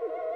Thank you.